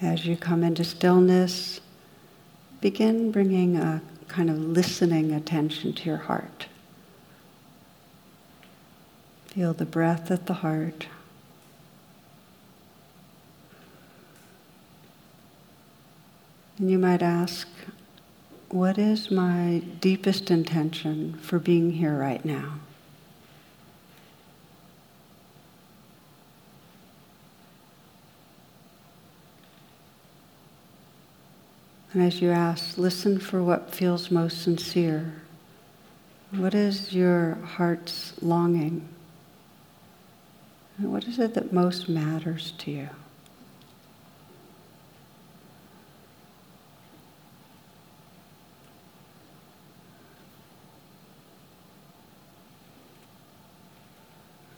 As you come into stillness, begin bringing a kind of listening attention to your heart. Feel the breath at the heart. And you might ask, what is my deepest intention for being here right now? And as you ask, listen for what feels most sincere. What is your heart's longing? And what is it that most matters to you?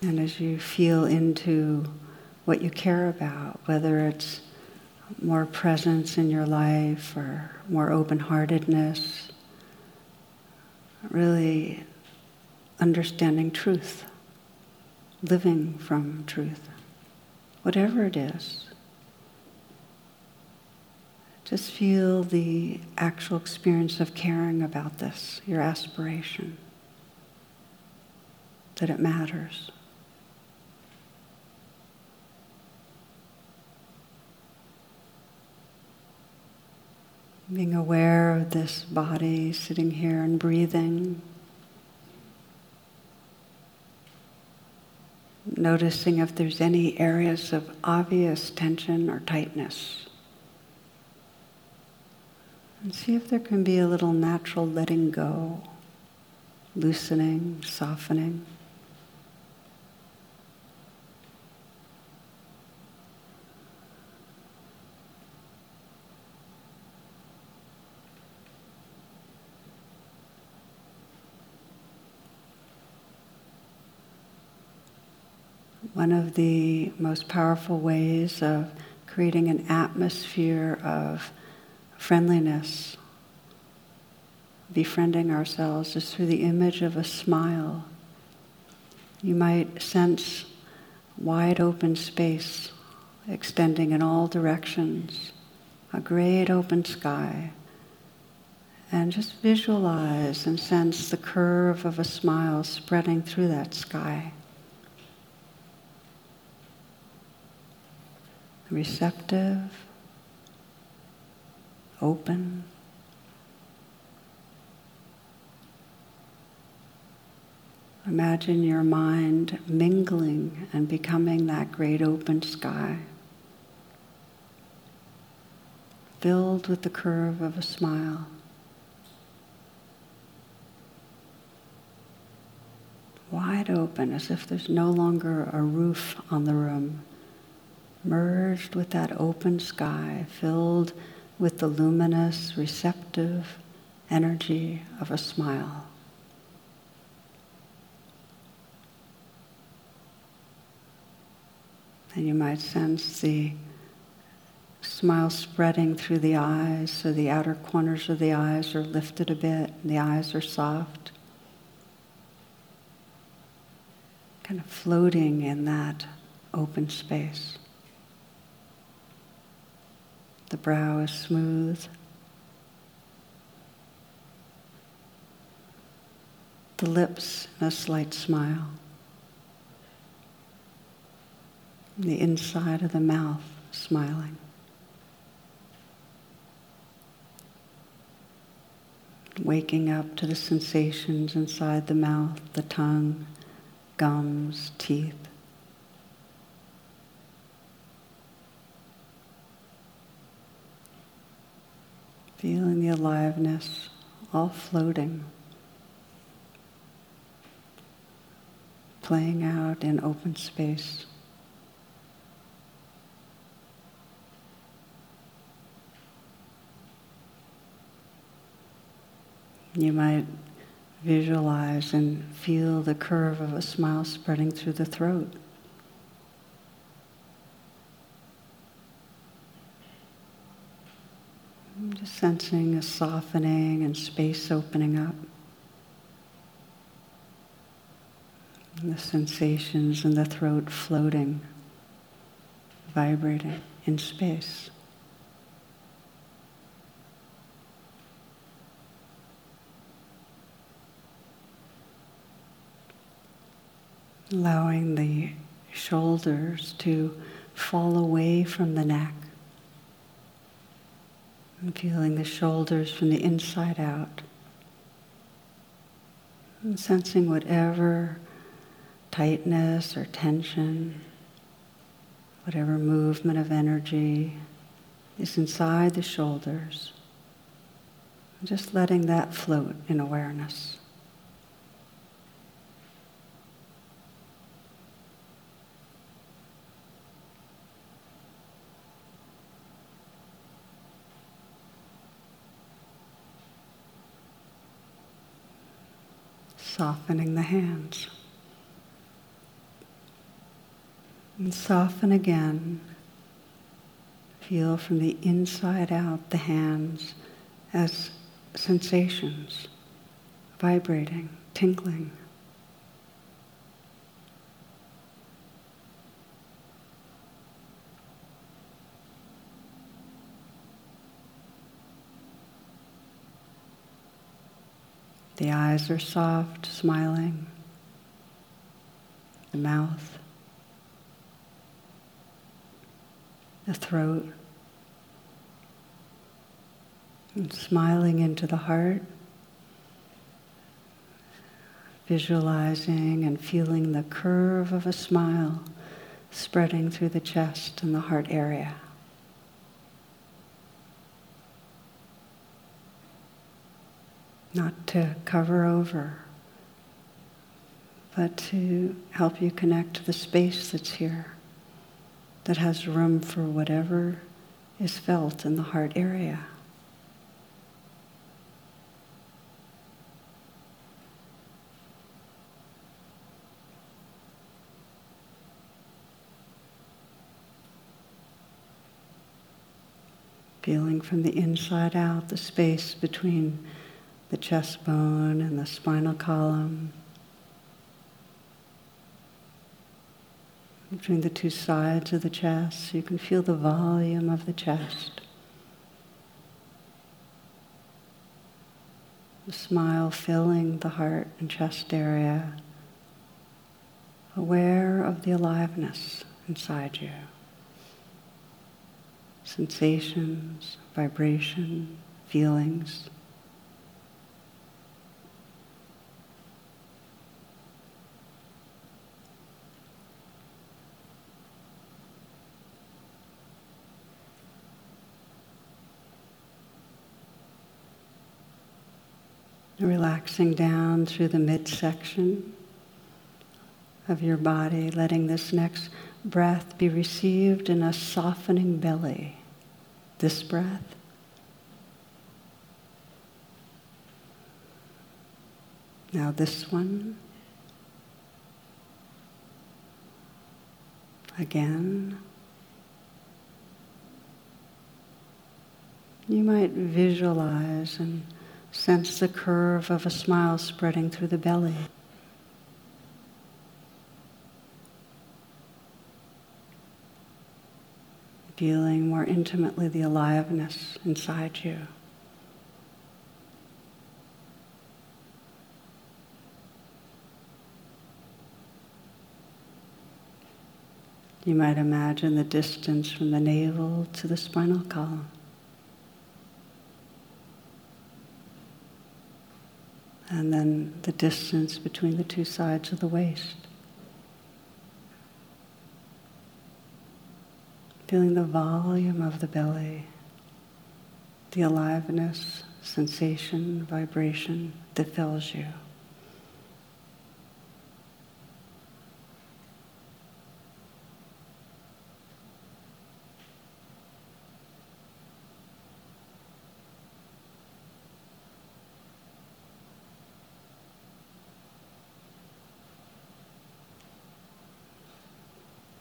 And as you feel into what you care about, whether it's more presence in your life or more open heartedness, really understanding truth, living from truth, whatever it is. Just feel the actual experience of caring about this, your aspiration, that it matters. Being aware of this body sitting here and breathing. Noticing if there's any areas of obvious tension or tightness. And see if there can be a little natural letting go, loosening, softening. One of the most powerful ways of creating an atmosphere of friendliness, befriending ourselves, is through the image of a smile. You might sense wide open space extending in all directions, a great open sky. And just visualize and sense the curve of a smile spreading through that sky. Receptive, open. Imagine your mind mingling and becoming that great open sky, filled with the curve of a smile. Wide open, as if there's no longer a roof on the room merged with that open sky, filled with the luminous, receptive energy of a smile. And you might sense the smile spreading through the eyes, so the outer corners of the eyes are lifted a bit, and the eyes are soft. Kind of floating in that open space. The brow is smooth. The lips, a slight smile. The inside of the mouth smiling. Waking up to the sensations inside the mouth, the tongue, gums, teeth. Feeling the aliveness all floating, playing out in open space. You might visualize and feel the curve of a smile spreading through the throat. Just sensing a softening and space opening up. And the sensations in the throat floating, vibrating in space. Allowing the shoulders to fall away from the neck. And feeling the shoulders from the inside out. And sensing whatever tightness or tension, whatever movement of energy is inside the shoulders. Just letting that float in awareness. Softening the hands. And soften again. Feel from the inside out the hands as sensations, vibrating, tingling. The eyes are soft, smiling. The mouth. The throat. And smiling into the heart. Visualizing and feeling the curve of a smile spreading through the chest and the heart area. Not to cover over, but to help you connect to the space that's here, that has room for whatever is felt in the heart area. Feeling from the inside out the space between the chest bone and the spinal column. Between the two sides of the chest, you can feel the volume of the chest. The smile filling the heart and chest area, aware of the aliveness inside you. Sensations, vibration, feelings. Relaxing down through the midsection of your body, letting this next breath be received in a softening belly. This breath. Now, this one. Again. You might visualize and Sense the curve of a smile spreading through the belly. Feeling more intimately the aliveness inside you. You might imagine the distance from the navel to the spinal column. And then the distance between the two sides of the waist. Feeling the volume of the belly, the aliveness sensation, vibration that fills you.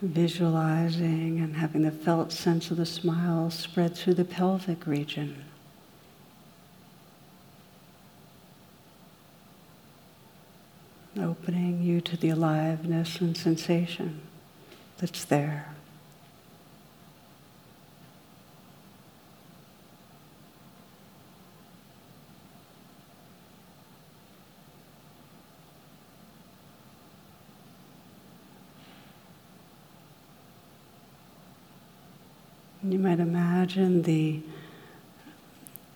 Visualizing and having the felt sense of the smile spread through the pelvic region. Opening you to the aliveness and sensation that's there. You might imagine the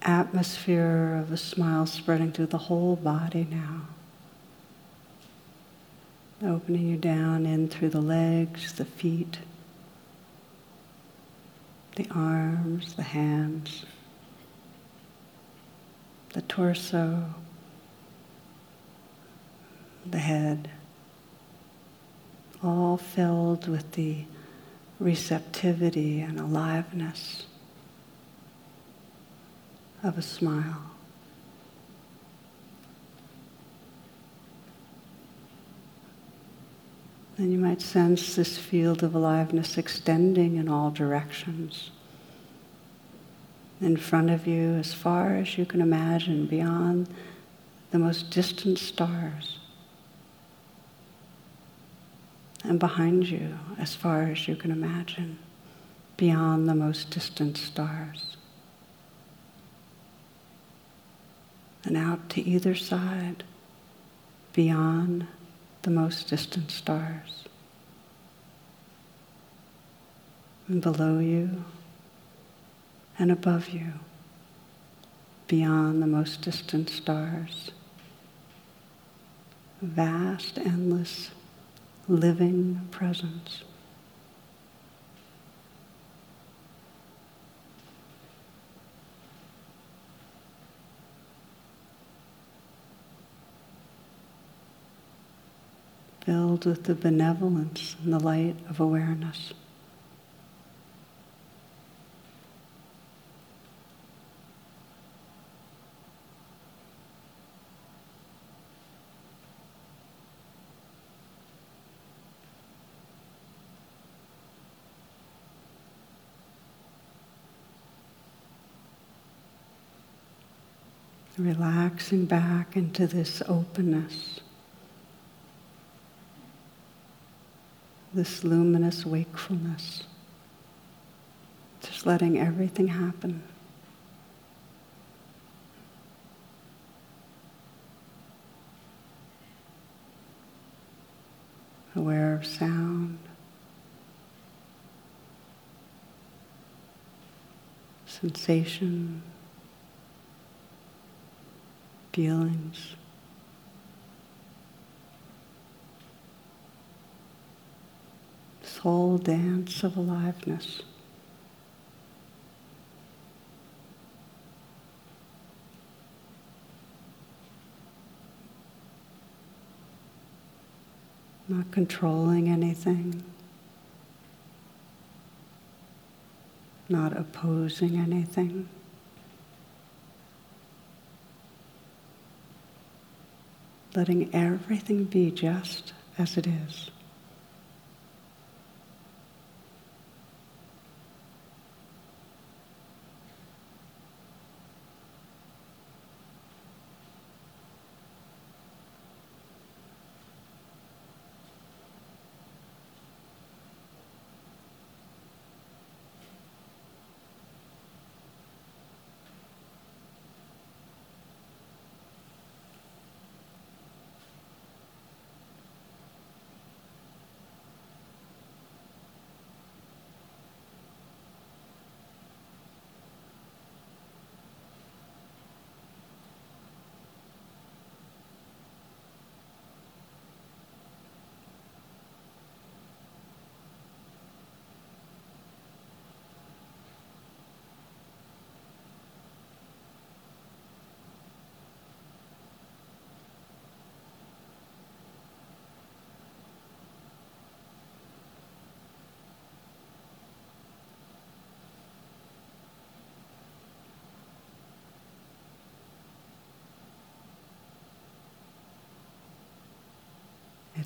atmosphere of a smile spreading through the whole body now. Opening you down in through the legs, the feet, the arms, the hands, the torso, the head, all filled with the receptivity and aliveness of a smile. Then you might sense this field of aliveness extending in all directions. In front of you, as far as you can imagine, beyond the most distant stars and behind you as far as you can imagine, beyond the most distant stars. And out to either side, beyond the most distant stars. And below you and above you, beyond the most distant stars. Vast, endless living presence. Filled with the benevolence and the light of awareness. Relaxing back into this openness, this luminous wakefulness, just letting everything happen. Aware of sound, sensation, feelings. This whole dance of aliveness. Not controlling anything, not opposing anything. Letting everything be just as it is.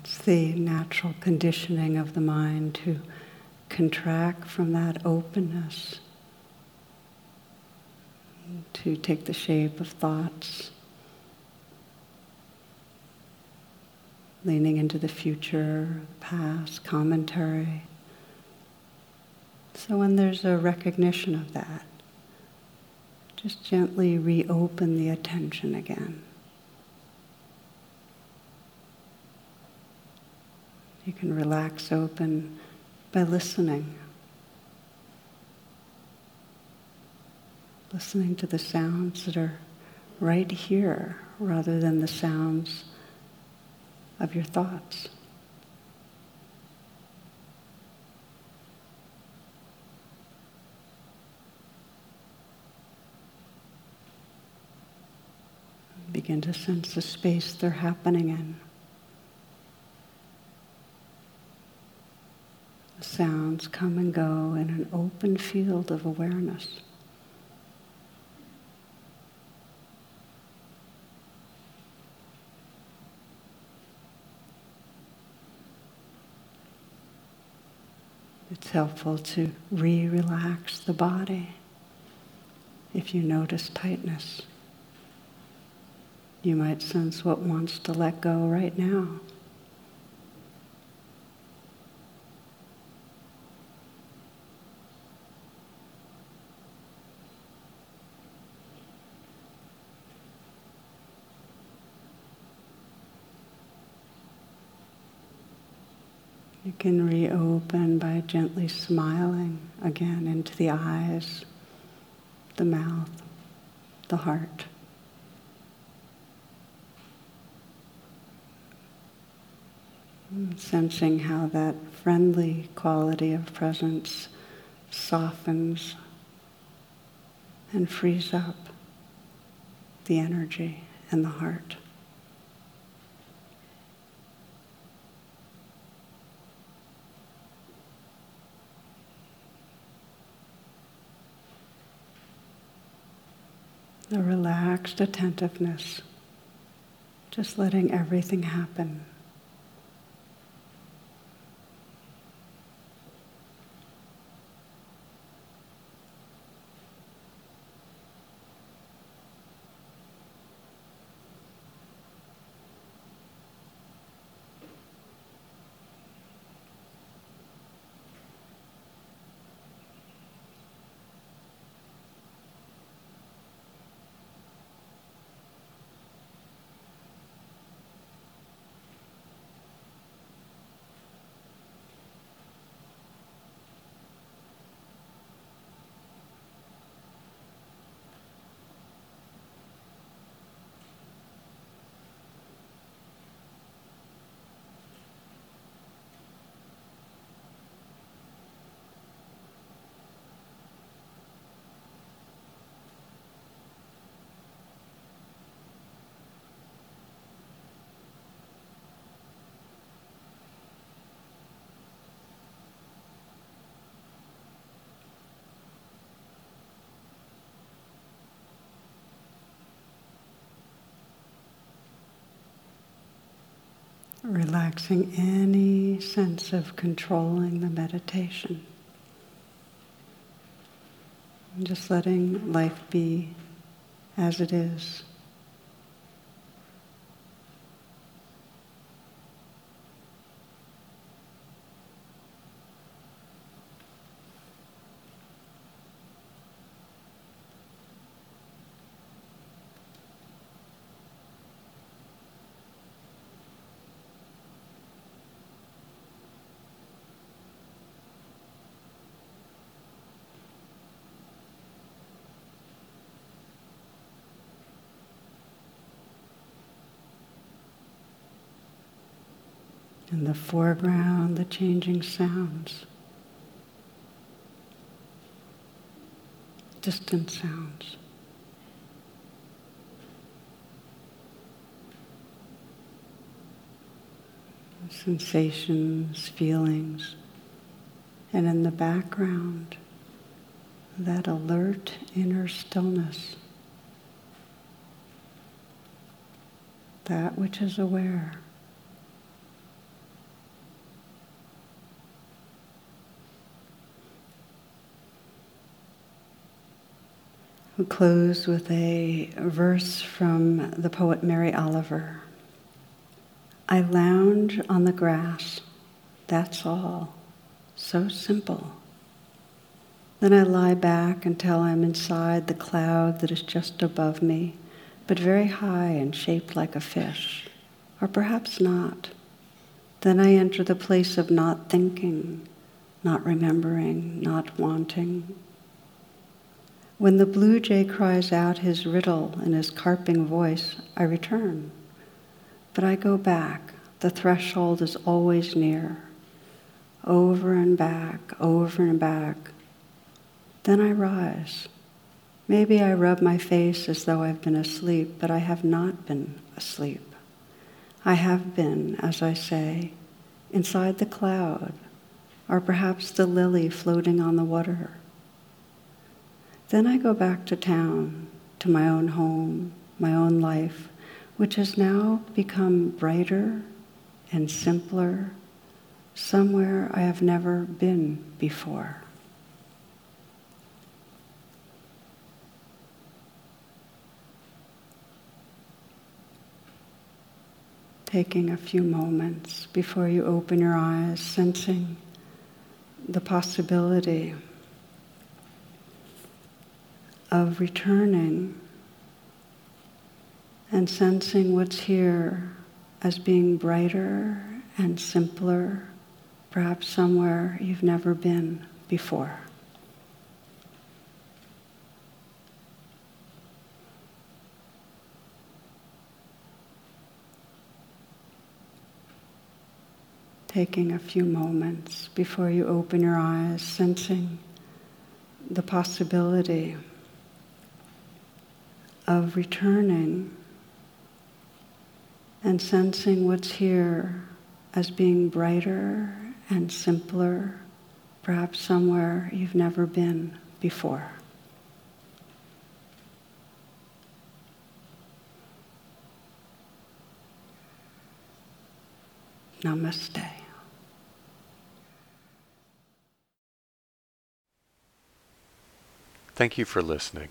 It's the natural conditioning of the mind to contract from that openness to take the shape of thoughts, leaning into the future, past, commentary. So when there's a recognition of that, just gently reopen the attention again. You can relax open by listening. Listening to the sounds that are right here rather than the sounds of your thoughts. Begin to sense the space they're happening in. Sounds come and go in an open field of awareness. It's helpful to re relax the body if you notice tightness. You might sense what wants to let go right now. Can reopen by gently smiling again into the eyes, the mouth, the heart. Sensing how that friendly quality of presence softens and frees up the energy and the heart. The relaxed attentiveness, just letting everything happen. Relaxing any sense of controlling the meditation. Just letting life be as it is. In the foreground, the changing sounds, distant sounds. Sensations, feelings, and in the background, that alert inner stillness, that which is aware. We close with a verse from the poet Mary Oliver. I lounge on the grass, that's all, so simple. Then I lie back until I'm inside the cloud that is just above me, but very high and shaped like a fish, or perhaps not. Then I enter the place of not thinking, not remembering, not wanting. When the blue jay cries out his riddle in his carping voice, I return. But I go back. The threshold is always near. Over and back, over and back. Then I rise. Maybe I rub my face as though I've been asleep, but I have not been asleep. I have been, as I say, inside the cloud, or perhaps the lily floating on the water. Then I go back to town, to my own home, my own life, which has now become brighter and simpler, somewhere I have never been before. Taking a few moments before you open your eyes, sensing the possibility of returning and sensing what's here as being brighter and simpler, perhaps somewhere you've never been before. Taking a few moments before you open your eyes, sensing the possibility of returning and sensing what's here as being brighter and simpler, perhaps somewhere you've never been before. Namaste. Thank you for listening.